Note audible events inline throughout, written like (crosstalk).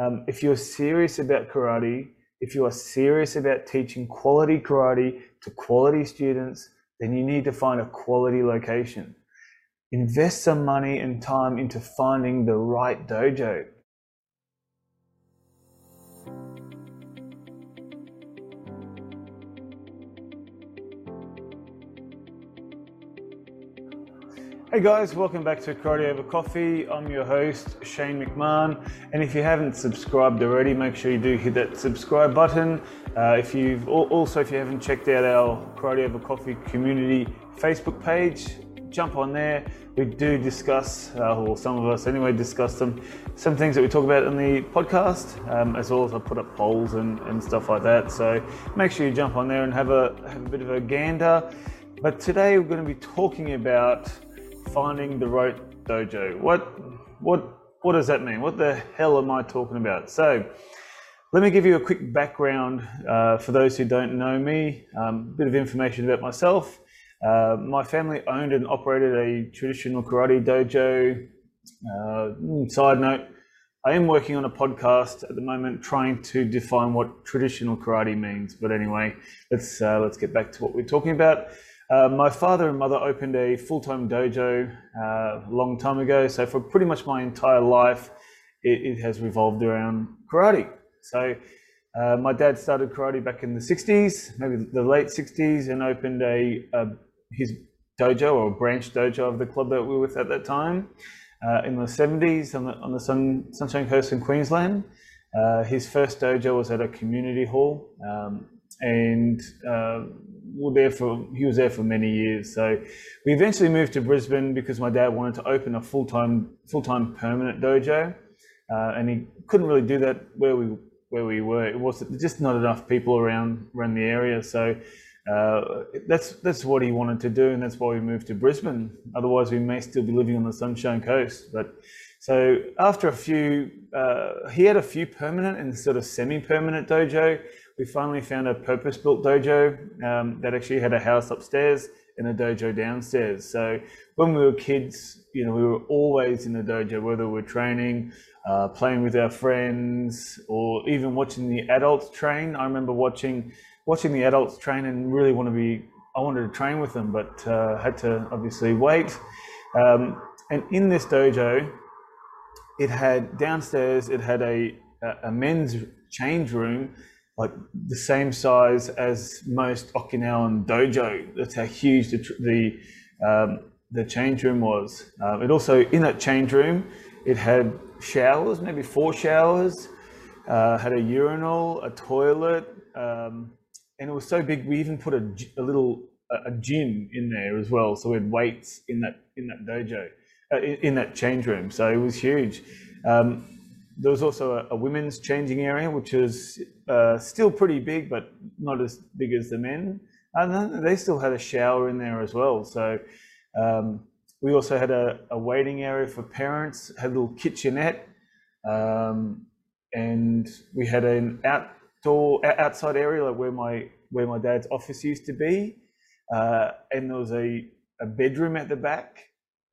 Um, if you're serious about karate, if you are serious about teaching quality karate to quality students, then you need to find a quality location. Invest some money and time into finding the right dojo. Hey guys, welcome back to Karate Over Coffee. I'm your host, Shane McMahon. And if you haven't subscribed already, make sure you do hit that subscribe button. Uh, if you've also, if you haven't checked out our Karate Over Coffee community Facebook page, jump on there. We do discuss, uh, or some of us anyway, discuss some some things that we talk about in the podcast, um, as well as I put up polls and, and stuff like that. So make sure you jump on there and have a have a bit of a gander. But today we're going to be talking about finding the right dojo. What what what does that mean? What the hell am I talking about? So let me give you a quick background uh, for those who don't know me. Um, a bit of information about myself. Uh, my family owned and operated a traditional karate dojo. Uh, side note, I am working on a podcast at the moment trying to define what traditional karate means. But anyway, let's uh, let's get back to what we're talking about. Uh, my father and mother opened a full-time dojo uh, a long time ago. So for pretty much my entire life, it, it has revolved around karate. So uh, my dad started karate back in the 60s, maybe the late 60s, and opened a, a his dojo or branch dojo of the club that we were with at that time. Uh, in the 70s on the, on the Sun, Sunshine Coast in Queensland. Uh, his first dojo was at a community hall. Um, and uh, there for he was there for many years. So we eventually moved to Brisbane because my dad wanted to open a full time full time permanent dojo, uh, and he couldn't really do that where we where we were. It was just not enough people around around the area. So. Uh, that's that's what he wanted to do, and that's why we moved to Brisbane. Otherwise, we may still be living on the Sunshine Coast. But so after a few, uh, he had a few permanent and sort of semi-permanent dojo we finally found a purpose-built dojo um, that actually had a house upstairs and a dojo downstairs. So when we were kids, you know, we were always in the dojo, whether we are training, uh, playing with our friends, or even watching the adults train. I remember watching watching the adults train and really want to be. I wanted to train with them, but uh, had to obviously wait. Um, and in this dojo, it had downstairs. It had a a men's change room like the same size as most Okinawan dojo. That's how huge the the, um, the change room was. Um, it also in that change room, it had showers, maybe four showers, uh, had a urinal, a toilet, um, and it was so big. We even put a, a little a, a gym in there as well. So we had weights in that in that dojo, uh, in, in, that change room. So it was huge. Um, there was also a, a, women's changing area, which is uh, still pretty big, but not as big as the men. And they still had a shower in there as well. So um, we also had a, a, waiting area for parents, had a little kitchenette, um, and we had an outdoor outside area like where my where my dad's office used to be, uh, and there was a, a bedroom at the back,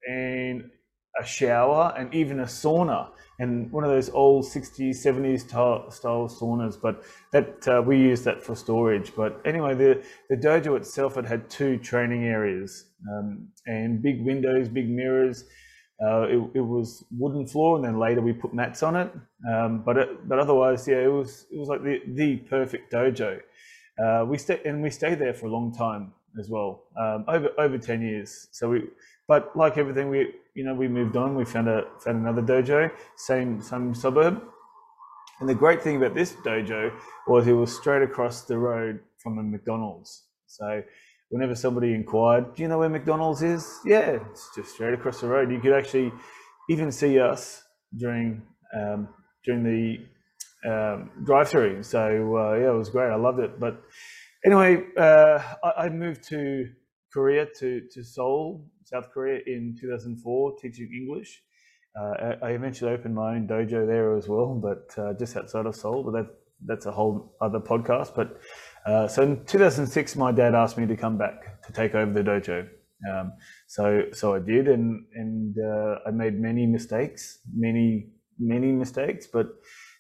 and a shower, and even a sauna and one of those old 60s, 70s style saunas, but that uh, we use that for storage. But anyway, the, the dojo itself had had two training areas um, and big windows, big mirrors. Uh, it, it, was wooden floor, and then later we put mats on it. Um, but it, but otherwise, yeah, it was it was like the, the perfect dojo. Uh, we stayed and we stayed there for a long time as well, um, over over ten years. So we, but like everything, we you know, we moved on. We found a found another dojo, same same suburb. And the great thing about this dojo was it was straight across the road from a McDonald's. So whenever somebody inquired, "Do you know where McDonald's is?" Yeah, it's just straight across the road. You could actually even see us during um, during the um, drive-through. So uh, yeah, it was great. I loved it. But anyway, uh, I, I moved to Korea to to Seoul South Korea in 2004 teaching English. Uh, I eventually opened my own dojo there as well, but uh, just outside of Seoul. But that that's a whole other podcast. But uh, so in 2006, my dad asked me to come back to take over the dojo. Um, so so I did, and and uh, I made many mistakes, many many mistakes. But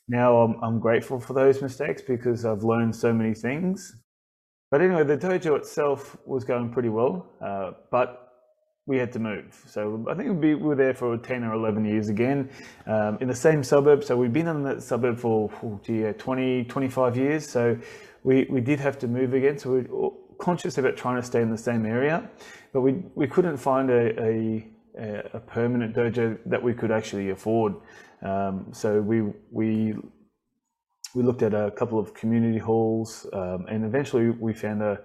now I'm, I'm grateful for those mistakes because I've learned so many things. But anyway, the dojo itself was going pretty well, uh, but we had to move. So I think we were there for 10 or 11 years again um, in the same suburb. So we've been in that suburb for oh, gee, 20, 25 years. So we, we did have to move again. So we're conscious about trying to stay in the same area, but we, we couldn't find a, a, a permanent dojo that we could actually afford. Um, so we, we, we looked at a couple of community halls um, and eventually we found a,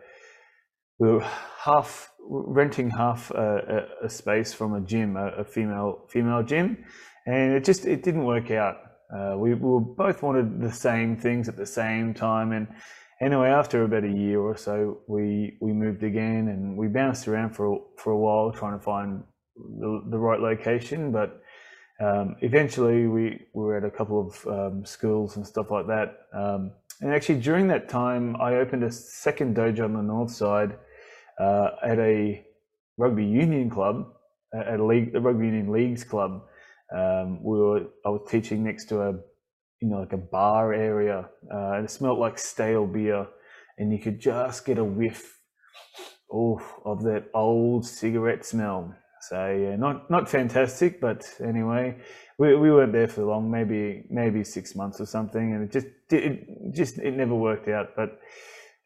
we were half renting half a, a, a space from a gym, a, a, female female gym, and it just it didn't work out. Uh, we, we both wanted the same things at the same time, and anyway, after about a year or so, we we moved again, and we bounced around for for a while trying to find the, the right location, but. Um, eventually, we, we were at a couple of um, schools and stuff like that. Um, and actually, during that time, I opened a second dojo on the north side uh, at a rugby union club, at a league, a rugby union leagues club. Um, we were, I was teaching next to a, you know, like a bar area, uh, and it smelled like stale beer, and you could just get a whiff, oh, of that old cigarette smell. So yeah, not not fantastic, but anyway, we, we weren't there for long, maybe maybe six months or something, and it just it just it never worked out. But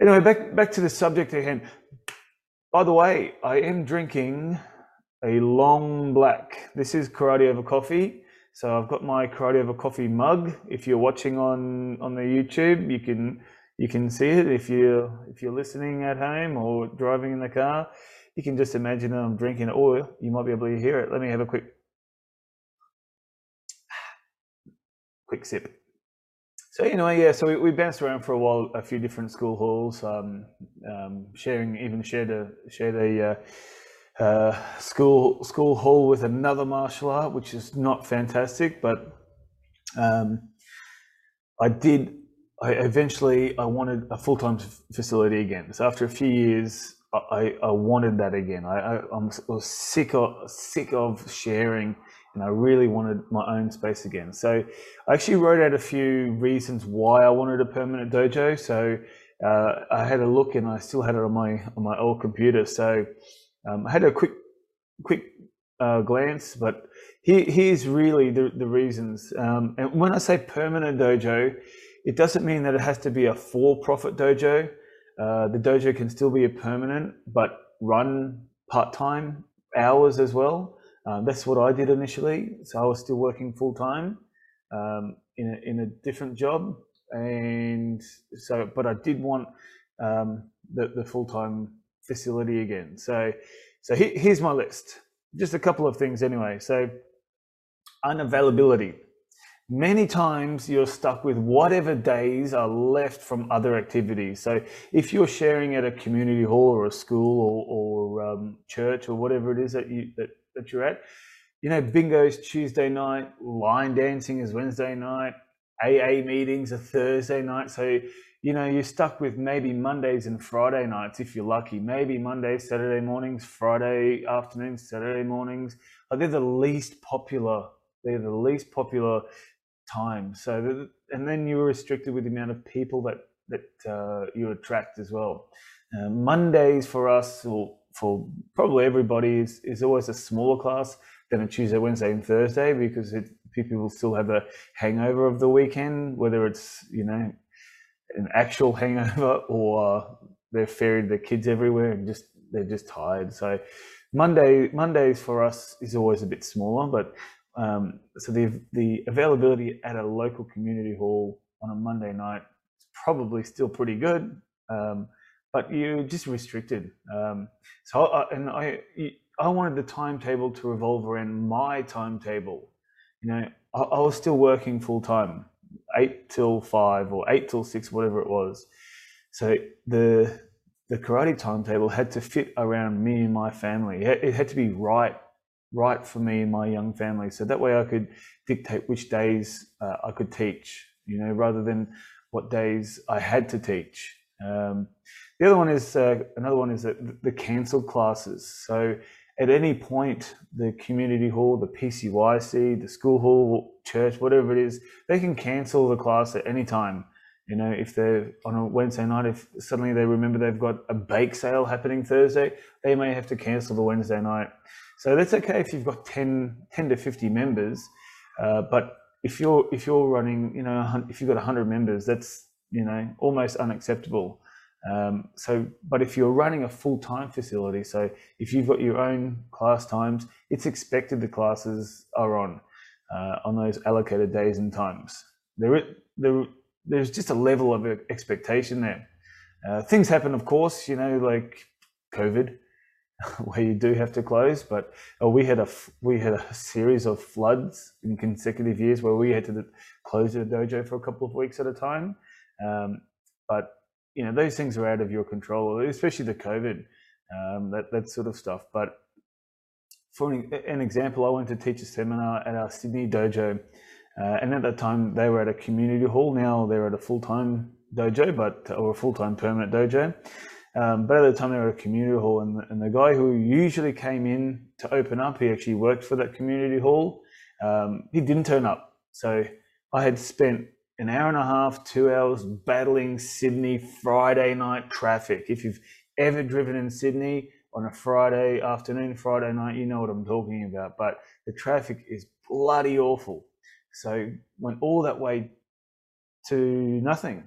anyway, back back to the subject again. By the way, I am drinking a long black. This is karate over coffee. So I've got my karate over coffee mug. If you're watching on on the YouTube, you can you can see it. If you if you're listening at home or driving in the car, you can just imagine that I'm drinking it, or you might be able to hear it. Let me have a quick quick sip. So anyway, yeah. So we, we bounced around for a while, a few different school halls, um, um, sharing even shared a shared a uh, uh, school school hall with another martial art, which is not fantastic, but um, I did. I eventually I wanted a full time facility again. So after a few years, I, I wanted that again. I, I, I was sick of sick of sharing and I really wanted my own space again. So I actually wrote out a few reasons why I wanted a permanent dojo. So uh, I had a look, and I still had it on my on my old computer. So um, I had a quick quick uh, glance, but here, here's really the the reasons. Um, and when I say permanent dojo, it doesn't mean that it has to be a for-profit dojo. Uh, the dojo can still be a permanent, but run part-time hours as well. Um, that's what I did initially. So I was still working full time um, in a, in a different job, and so but I did want um, the the full time facility again. So so he, here's my list. Just a couple of things anyway. So unavailability. Many times you're stuck with whatever days are left from other activities. So if you're sharing at a community hall or a school or, or um, church or whatever it is that you that that you're at. You know, bingo's Tuesday night, line dancing is Wednesday night, AA meetings are Thursday night. So, you know, you're stuck with maybe Mondays and Friday nights if you're lucky. Maybe Mondays, Saturday mornings, Friday afternoons, Saturday mornings. Like they're the least popular. They're the least popular times. So, and then you're restricted with the amount of people that that uh, you attract as well. Uh, Mondays for us, or for probably everybody is, is always a smaller class than a Tuesday, Wednesday, and Thursday because it, people will still have a hangover of the weekend, whether it's you know an actual (laughs) hangover or they've ferried their kids everywhere and just they're just tired. So Monday Mondays for us is always a bit smaller, but um, so the the availability at a local community hall on a Monday night is probably still pretty good. Um, but you're just restricted. Um, so, uh, and I, I wanted the timetable to revolve around my timetable. You know, I, I was still working full time, eight till five or eight till six, whatever it was. So the the karate timetable had to fit around me and my family. It had to be right, right for me and my young family. So that way I could dictate which days uh, I could teach. You know, rather than what days I had to teach. Um, the other one is uh, another one is the, the cancelled classes. So at any point, the community hall, the PCYC, the school hall, church, whatever it is, they can cancel the class at any time. You know, if they're on a Wednesday night, if suddenly they remember they've got a bake sale happening Thursday, they may have to cancel the Wednesday night. So that's okay if you've got 10, 10 to 50 members. Uh, but if you're if you're running, you know, if you've got 100 members, that's you know almost unacceptable. Um, so, but if you're running a full-time facility, so if you've got your own class times, it's expected the classes are on uh, on those allocated days and times. There, there, there's just a level of expectation there. Uh, things happen, of course, you know, like COVID, (laughs) where you do have to close. But uh, we had a we had a series of floods in consecutive years where we had to close the dojo for a couple of weeks at a time. Um, but you know those things are out of your control, especially the COVID, um, that that sort of stuff. But for an, example, I went to teach a seminar at our Sydney dojo, uh, and at that time they were at a community hall. Now they're at a full time dojo, but or a full time permanent dojo. Um, but at the time they were at a community hall, and and the guy who usually came in to open up, he actually worked for that community hall. Um, he didn't turn up, so I had spent an hour and a half, two hours battling Sydney Friday night traffic. If you've ever driven in Sydney on a Friday afternoon, Friday night, you know what I'm talking about. But the traffic is bloody awful. So went all that way to nothing.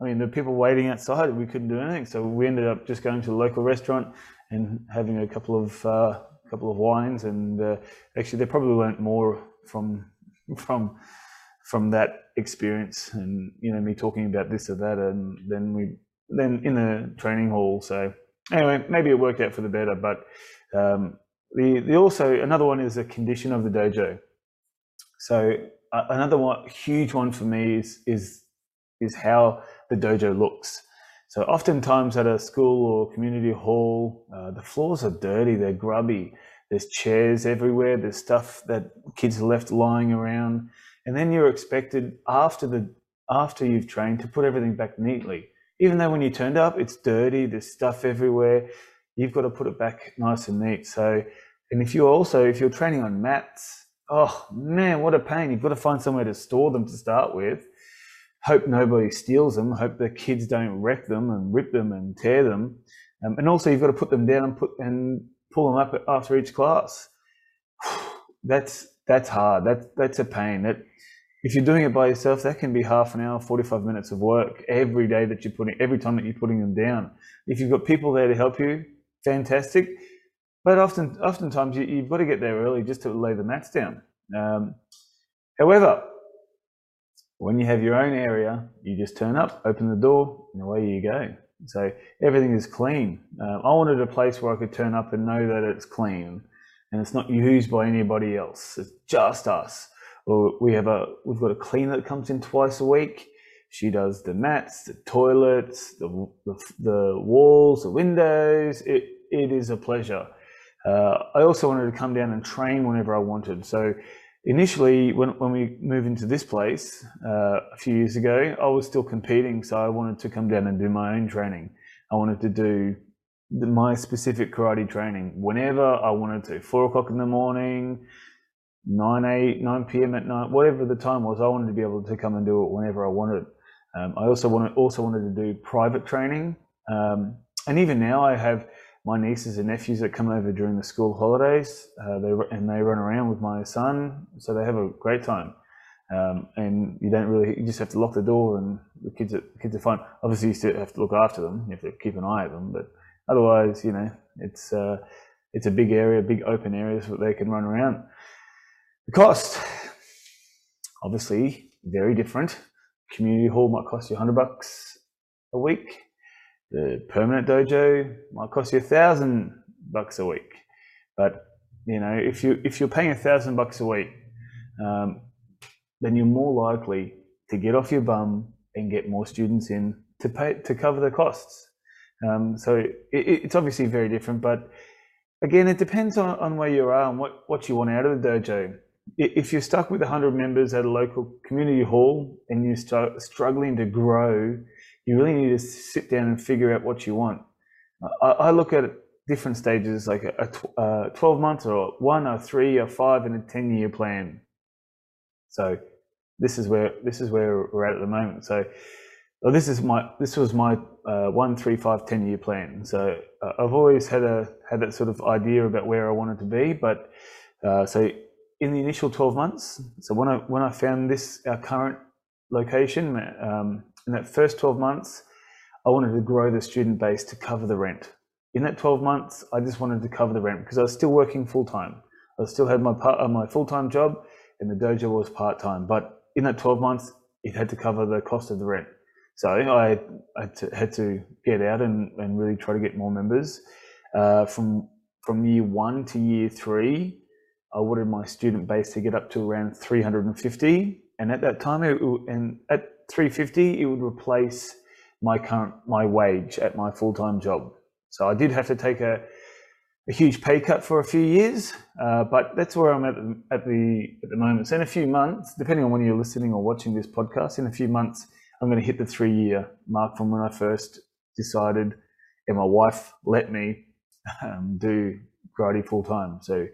I mean, the people waiting outside, we couldn't do anything. So we ended up just going to a local restaurant and having a couple of uh, couple of wines. And uh, actually, they probably learnt more from (laughs) from from that experience and you know me talking about this or that and then we then in the training hall. So anyway maybe it worked out for the better but um, the, the also another one is a condition of the dojo. So uh, another one huge one for me is is is how the dojo looks. So oftentimes at a school or community hall uh, the floors are dirty they're grubby there's chairs everywhere there's stuff that kids left lying around and then you're expected after the after you've trained to put everything back neatly. Even though when you turned up, it's dirty, there's stuff everywhere. You've got to put it back nice and neat. So, and if you're also if you're training on mats, oh man, what a pain! You've got to find somewhere to store them to start with. Hope nobody steals them. Hope the kids don't wreck them and rip them and tear them. Um, and also, you've got to put them down and put and pull them up after each class. (sighs) That's that's hard. That that's a pain. That if you're doing it by yourself, that can be half an hour, 45 minutes of work every day that you're putting, every time that you're putting them down. If you've got people there to help you, fantastic. But often, oftentimes you, have got to get there early just to lay the mats down. Um, however, when you have your own area, you just turn up, open the door, and away you go. So everything is clean. Uh, I wanted a place where I could turn up and know that it's clean and it's not used by anybody else. It's just us we have a we've got a cleaner that comes in twice a week. She does the mats, the toilets, the the, the walls, the windows. It it is a pleasure. Uh, I also wanted to come down and train whenever I wanted. So initially, when when we moved into this place uh, a few years ago, I was still competing, so I wanted to come down and do my own training. I wanted to do my specific karate training whenever I wanted to. Four o'clock in the morning, 9 8 9 p.m. at night, whatever the time was, I wanted to be able to come and do it whenever I wanted. Um, I also wanted also wanted to do private training, um, and even now I have my nieces and nephews that come over during the school holidays. Uh, they and they run around with my son, so they have a great time. Um, and you don't really you just have to lock the door, and the kids are, kids are fine. Obviously, you still have to look after them. You have to keep an eye at them, but otherwise, you know, it's uh, it's a big area, big open areas that they can run around. The cost, obviously, very different. Community hall might cost you 100 bucks a week. The permanent dojo might cost you a thousand bucks a week. But you know, if you if you're paying a thousand bucks a week, um, then you're more likely to get off your bum and get more students in to pay to cover the costs. Um, so it, it's obviously very different, but again, it depends on, on where you are and what, what you want out of the dojo if you're stuck with 100 members at a local community hall and you're st- struggling to grow, you really need to sit down and figure out what you want. I, I look at different stages, like a, a uh, 12 months or one or three or five and a 10 year plan. So this is where this is where we're at at the moment. So well, this is my this was my uh, one, three, five, 10 year plan. So uh, I've always had a had that sort of idea about where I wanted to be, but uh, so in the initial 12 months, so when I when I found this our current location um, in that first 12 months, I wanted to grow the student base to cover the rent. In that 12 months, I just wanted to cover the rent because I was still working full time. I still had my part, uh, my full time job, and the dojo was part time. But in that 12 months, it had to cover the cost of the rent. So I, I had to get out and, and really try to get more members. Uh, from from year one to year three, I wanted my student base to get up to around 350, and at that time, it, and at 350, it would replace my current my wage at my full time job. So I did have to take a, a huge pay cut for a few years, uh, but that's where I'm at the, at the at the moment. So in a few months, depending on when you're listening or watching this podcast, in a few months, I'm going to hit the three year mark from when I first decided, and my wife let me (laughs) um, do karate full time. So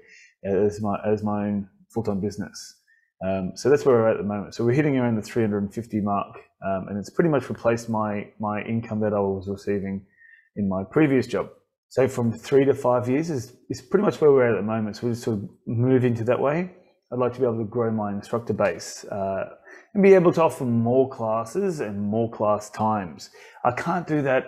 as my as my own full time business. Um, so that's where we're at at the moment. So we're hitting around the 350 mark, um, and it's pretty much replaced my my income that I was receiving in my previous job. So from three to five years is, is pretty much where we're at at the moment. So we just sort of move into that way. I'd like to be able to grow my instructor base uh, and be able to offer more classes and more class times. I can't do that.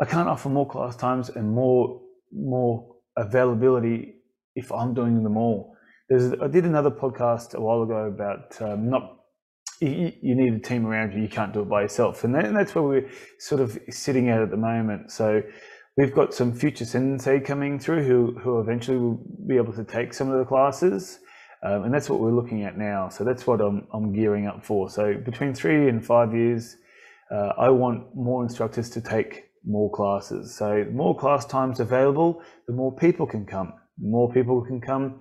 I can't offer more class times and more more availability if I'm doing them all. There's, I did another podcast a while ago about um, not you, need a team around you. You can't do it by yourself, and, that, and, that's where we're sort of sitting at at the moment. So we've got some future sensei coming through who who eventually will be able to take some of the classes. Um, and that's what we're looking at now. So that's what I'm, I'm gearing up for. So between three and five years, uh, I want more instructors to take more classes. So more class times available, the more people can come. More people can come,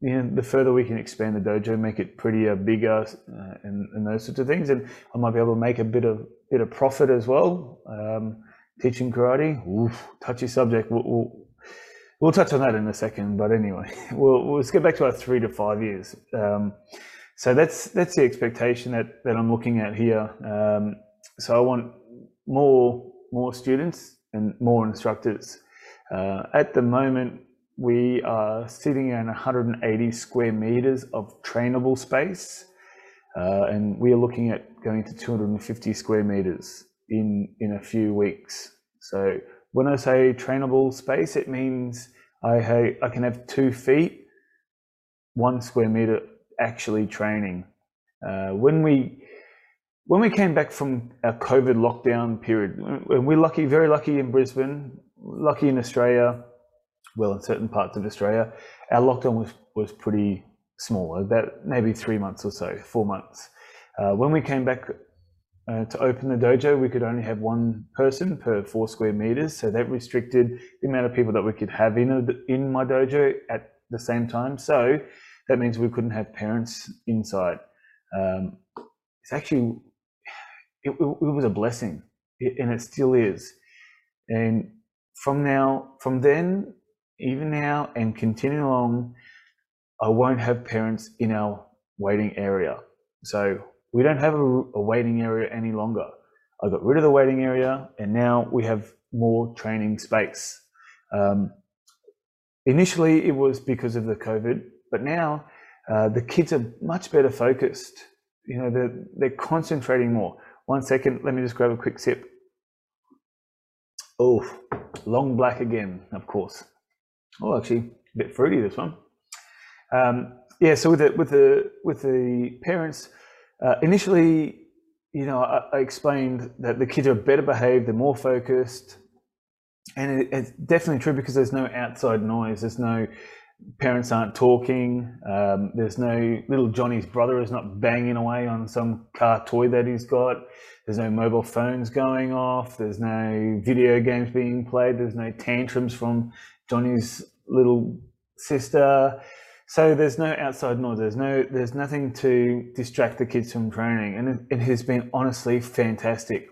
you know, the further we can expand the dojo, make it prettier, bigger, uh, and, and, those sorts of things. And I might be able to make a bit of bit of profit as well. Um, teaching karate, oof, touchy subject. We'll, we'll, we'll, touch on that in a second. But anyway, (laughs) we'll, let's get back to our three to five years. Um, so that's that's the expectation that that I'm looking at here. Um, so I want more more students and more instructors. Uh, at the moment, we are sitting in 180 square meters of trainable space, uh, and we are looking at going to 250 square meters in in a few weeks. So when I say trainable space, it means I ha- I can have two feet, one square meter actually training. Uh, when we when we came back from our COVID lockdown period, and we're lucky, very lucky in Brisbane, lucky in Australia well, in certain parts of Australia, our lockdown was, was pretty small, about maybe three months or so, four months. Uh, when we came back uh, to open the dojo, we could only have one person per four square meters. So that restricted the amount of people that we could have in, a, in my dojo at the same time. So that means we couldn't have parents inside. Um, it's actually, it, it, it was a blessing, and it still is. And from now, from then even now and continuing along, I won't have parents in our waiting area. So we don't have a, a, waiting area any longer. I got rid of the waiting area and now we have more training space. Um, initially, it was because of the COVID, but now uh, the kids are much better focused. You know, they're, they're concentrating more. One second, let me just grab a quick sip. Oh, long black again, of course. Oh, actually, a bit fruity this one. Um, yeah, so with the with the with the parents, uh, initially, you know, I, I, explained that the kids are better behaved, they're more focused, and it, it's definitely true because there's no outside noise. There's no parents aren't talking. Um, there's no little Johnny's brother is not banging away on some car toy that he's got. There's no mobile phones going off. There's no video games being played. There's no tantrums from Johnny's little sister. So there's no outside noise. There's no there's nothing to distract the kids from training, and it, it has been honestly fantastic.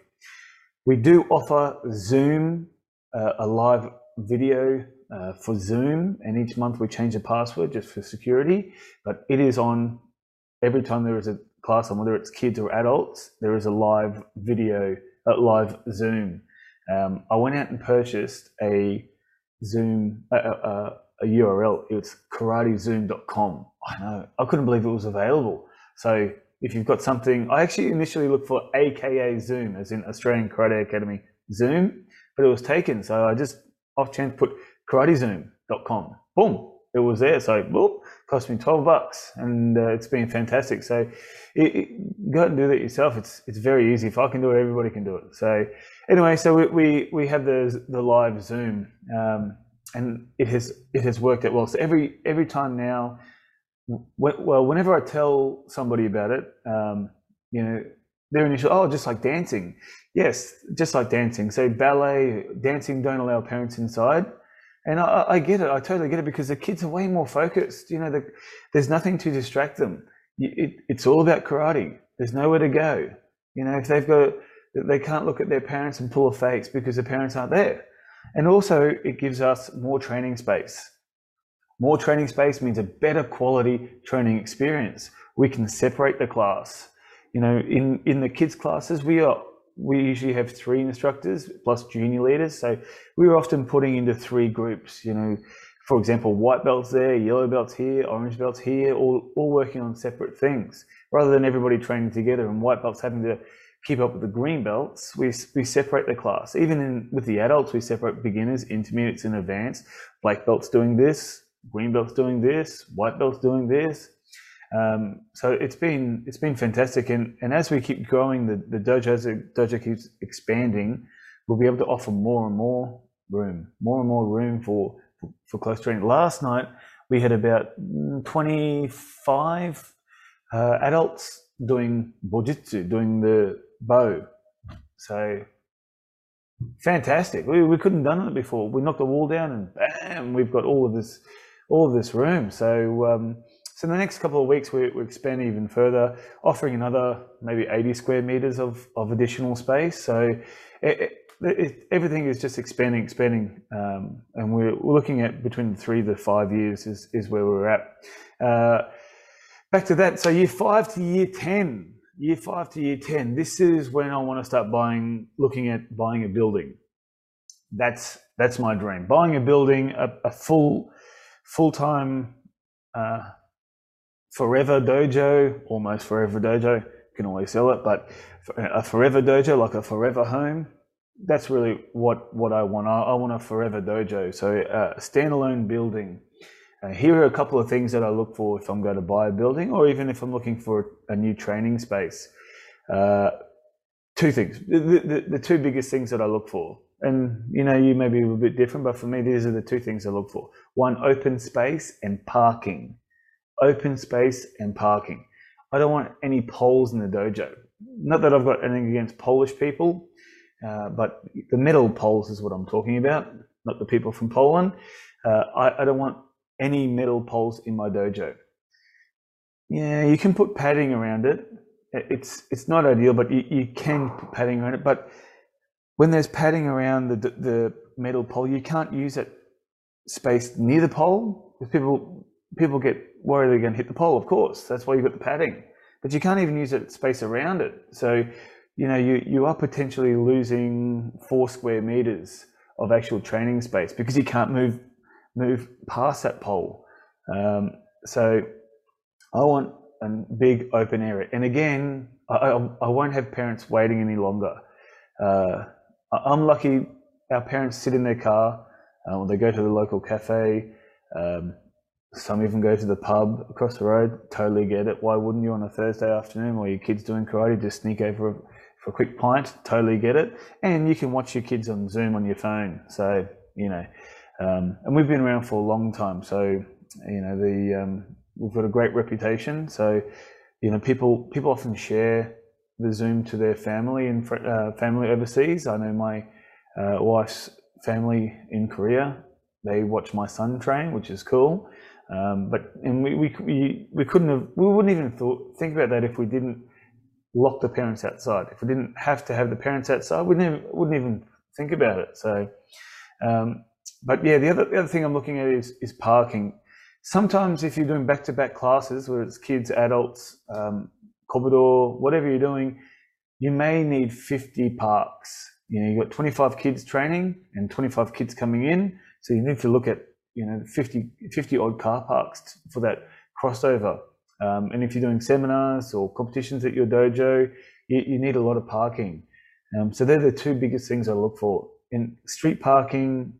We do offer Zoom, uh, a live video uh, for Zoom, and each month we change the password just for security. But it is on every time there is a class on, whether it's kids or adults, there is a live video, a live Zoom. Um, I went out and purchased a Zoom, uh, uh, uh, a, a, a URL. It's karatezoom.com. I know, I couldn't believe it was available. So if you've got something, I actually initially looked for AKA Zoom, as in Australian Karate Academy Zoom, but it was taken. So I just off chance put karatezoom.com. Boom, it was there. So, whoop, cost me 12 bucks and uh, it's been fantastic. So, it, it, go and do that yourself. It's it's very easy. If I can do it, everybody can do it. So, anyway, so we, we, we have the, the live Zoom um, and it has it has worked out well. So, every every time now, well, whenever I tell somebody about it, um, you know, their initial, oh, just like dancing. Yes, just like dancing. So, ballet, dancing don't allow parents inside and I, I, get it. I totally get it because the kids are way more focused. You know, the, there's nothing to distract them. It, it's all about karate. There's nowhere to go. You know, if they've got, they can't look at their parents and pull a face because the parents aren't there. And also, it gives us more training space. More training space means a better quality training experience. We can separate the class. You know, in, in the kids' classes, we are we usually have three instructors plus junior leaders. So we are often putting into three groups, you know, for example, white belts there, yellow belts here, orange belts here, all, all working on separate things rather than everybody training together and white belts having to keep up with the green belts. We, we separate the class. Even in, with the adults, we separate beginners, intermediates, and advanced. Black belts doing this, green belts doing this, white belts doing this. Um, so it's been it's been fantastic, and, and as we keep growing, the, the dojo as the dojo keeps expanding, we'll be able to offer more and more room, more and more room for for, for close training. Last night we had about twenty five uh, adults doing bojutsu, doing the bo. So fantastic. We, we couldn't done it before. We knocked the wall down and bam, we've got all of this all of this room. So um, so in the next couple of weeks, we, we expand even further, offering another maybe 80 square meters of, of additional space. So it, it, it, everything is just expanding, expanding, um, and we're, looking at between three to five years is, is where we're at. Uh, back to that. So year five to year 10, year five to year 10, this is when I want to start buying, looking at buying a building. That's, that's my dream. Buying a building, a, a full, full-time, uh, forever dojo, almost forever dojo, you can always sell it, but a forever dojo, like a forever home, that's really what, what I want. I, I want a forever dojo. So a standalone building. Uh, here are a couple of things that I look for if I'm going to buy a building or even if I'm looking for a new training space. Uh, two things, the, the, the two biggest things that I look for. And you know, you may be a bit different, but for me, these are the two things I look for. One, open space and parking open space and parking. I don't want any poles in the dojo. Not that I've got anything against Polish people, uh, but the metal poles is what I'm talking about, not the people from Poland. Uh, I, I, don't want any metal poles in my dojo. Yeah, you can put padding around it. It's it's not ideal, but you, you can put padding around it. But when there's padding around the the metal pole, you can't use it space near the pole because people people get worried they're going to hit the pole. Of course, that's why you've got the padding, but you can't even use it space around it. So, you know, you you are potentially losing four square meters of actual training space because you can't move move past that pole. Um, so, I want a big open area, and again, I, I, I won't have parents waiting any longer. Uh, I'm lucky. Our parents sit in their car, uh, they go to the local cafe. Um, some even go to the pub across the road. Totally get it. Why wouldn't you on a Thursday afternoon while your kid's doing karate just sneak over for a quick pint? Totally get it. And you can watch your kids on Zoom on your phone. So you know, um, and we've been around for a long time. So you know, the um, we've got a great reputation. So you know, people people often share the Zoom to their family and uh, family overseas. I know my uh, wife's family in Korea. They watch my son train, which is cool. Um, but and we, we, we, we couldn't have, we wouldn't even thought, think about that if we didn't lock the parents outside. If we didn't have to have the parents outside, we even, wouldn't even think about it. So, um, but yeah, the other the other thing I'm looking at is is parking. Sometimes if you're doing back to back classes, whether it's kids, adults, um, kobudo, whatever you're doing, you may need 50 parks. You know, you've got 25 kids training and 25 kids coming in, so you need to look at you know 50 50 odd car parks for that crossover. Um, and if you're doing seminars or competitions at your dojo, you, you need a lot of parking. Um, so they're the two biggest things I look for. In street parking,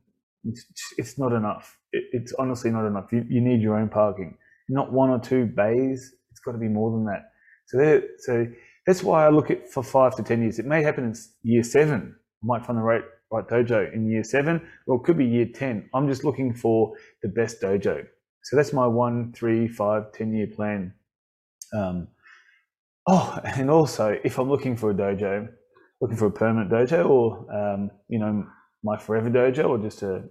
it's, it's not enough. It, it's honestly not enough. You, you need your own parking, not one or two bays. It's got to be more than that. So, so that's why I look at for five to ten years. It may happen in year seven. I might find the right right dojo in year seven, or it could be year ten. I'm just looking for the best dojo. So that's my one, three, five, ten year plan. Um, oh, and also if I'm looking for a dojo, looking for a permanent dojo, or um, you know my forever dojo, or just a,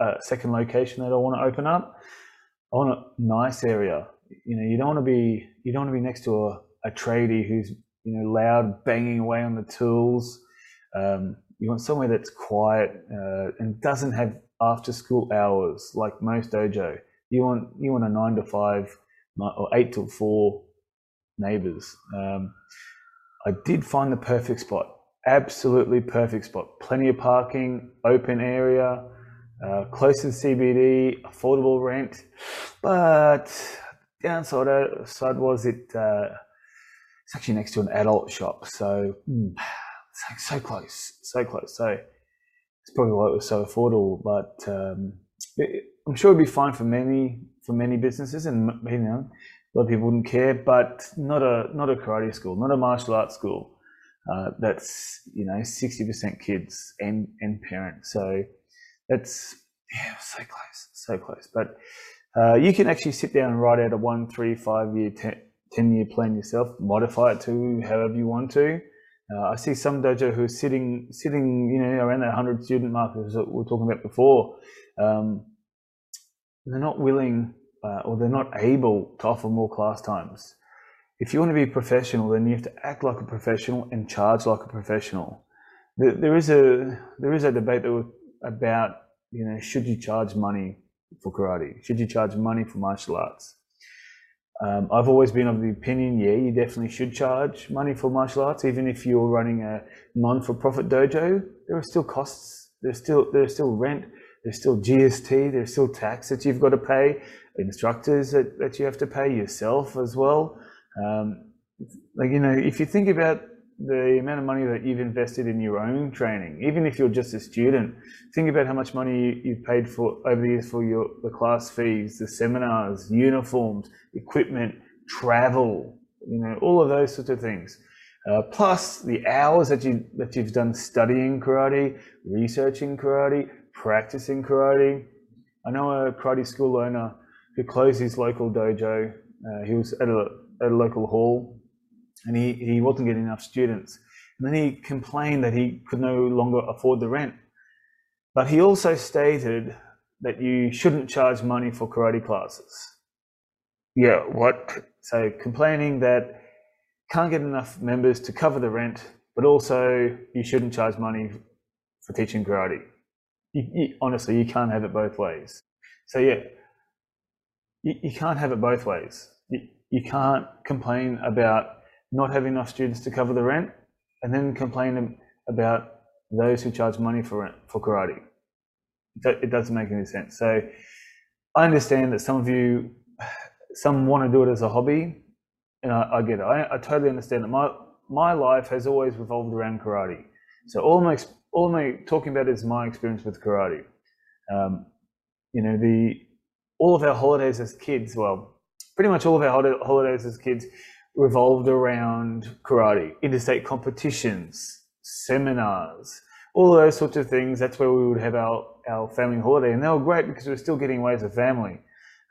a, a second location that I want to open up, I want a nice area. You know, you don't want to be you don't want to be next to a, a tradie who's you know loud banging away on the tools. Um, you want somewhere that's quiet uh, and doesn't have after school hours like most dojo. You want you want a nine to five or eight to four neighbors. Um, I did find the perfect spot. Absolutely perfect spot. Plenty of parking, open area, uh, close to the CBD, affordable rent. But downside uh, side was it. Uh, it's actually next to an adult shop, so mm, it's like so close, so close. So it's probably why it was so affordable. But um, it, I'm sure it'd be fine for many for many businesses, and you know, a lot of people wouldn't care. But not a not a karate school, not a martial arts school. Uh, that's you know 60% kids and and parents. So that's yeah, so close, so close. But uh, you can actually sit down and write out a one, three, five year, ten, 10 year plan yourself, modify it to however you want to. Uh, I see some dojo who are sitting, sitting, you know, around that 100 student mark that we were talking about before. Um, they're not willing uh, or they're not able to offer more class times. If you want to be professional, then you have to act like a professional and charge like a professional. There, there is a there is a debate about you know should you charge money for karate? Should you charge money for martial arts? Um, I've always been of the opinion, yeah, you definitely should charge money for martial arts, even if you're running a non-for-profit dojo. There are still costs. There's still there's still rent. There's still GST. There's still tax that you've got to pay. Instructors that, that you have to pay yourself as well. Um, like you know, if you think about the amount of money that you've invested in your own training, even if you're just a student, think about how much money you've paid for over the years for your the class fees, the seminars, uniforms, equipment, travel, you know, all of those sorts of things. Uh, plus the hours that you that you've done studying karate, researching karate, practicing karate. I know a karate school owner who closed his local dojo. Uh, he was at a, at a local hall and he, he wasn't getting enough students. And then he complained that he could no longer afford the rent. But he also stated that you shouldn't charge money for karate classes. Yeah, what? So complaining that can't get enough members to cover the rent, but also you shouldn't charge money for teaching karate. You, you, honestly, you can't have it both ways. So yeah, you, you can't have it both ways. You, you can't complain about not having enough students to cover the rent, and then complain about those who charge money for rent for karate. It doesn't make any sense. So I understand that some of you, some want to do it as a hobby, and I, I get it. I, I, totally understand that. My my life has always revolved around karate. So all my all my talking about is my experience with karate. Um, you know the all of our holidays as kids. Well, pretty much all of our holidays as kids revolved around karate, interstate competitions, seminars, all those sorts of things. That's where we would have our, our family holiday. And they were great because we were still getting away as a family.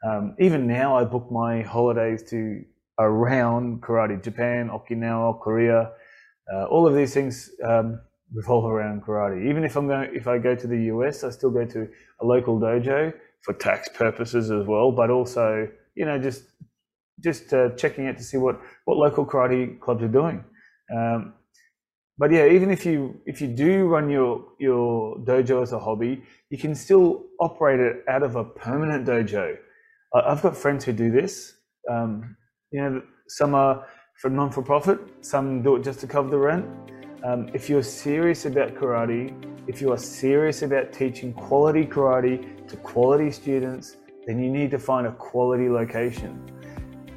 Um, even now, I book my holidays to around karate, Japan, Okinawa, Korea. Uh, all of these things um, revolve around karate. Even if I'm going, if I go to the US, I still go to a local dojo for tax purposes as well, but also, you know, just just uh, checking out to see what, what local karate clubs are doing. Um, but yeah, even if you if you do run your your dojo as a hobby, you can still operate it out of a permanent dojo. I've got friends who do this. Um, you know, some are for non for profit, some do it just to cover the rent. Um, if you're serious about karate, if you are serious about teaching quality karate to quality students, then you need to find a quality location.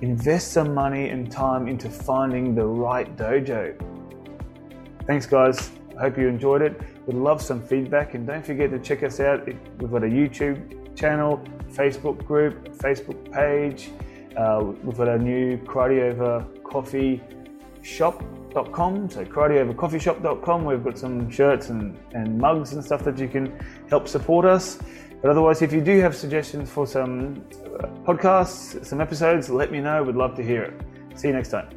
Invest some money and time into finding the right dojo. Thanks, guys. I hope you enjoyed it. We'd love some feedback, and don't forget to check us out. We've got a YouTube channel, Facebook group, Facebook page. Uh, we've got a new Karate Over Coffee shop.com. So karateovercoffeeshop.com. We've got some shirts and, and mugs and stuff that you can help support us. But otherwise, if you do have suggestions for some uh, podcasts, some episodes, let me know. We'd love to hear it. See you next time.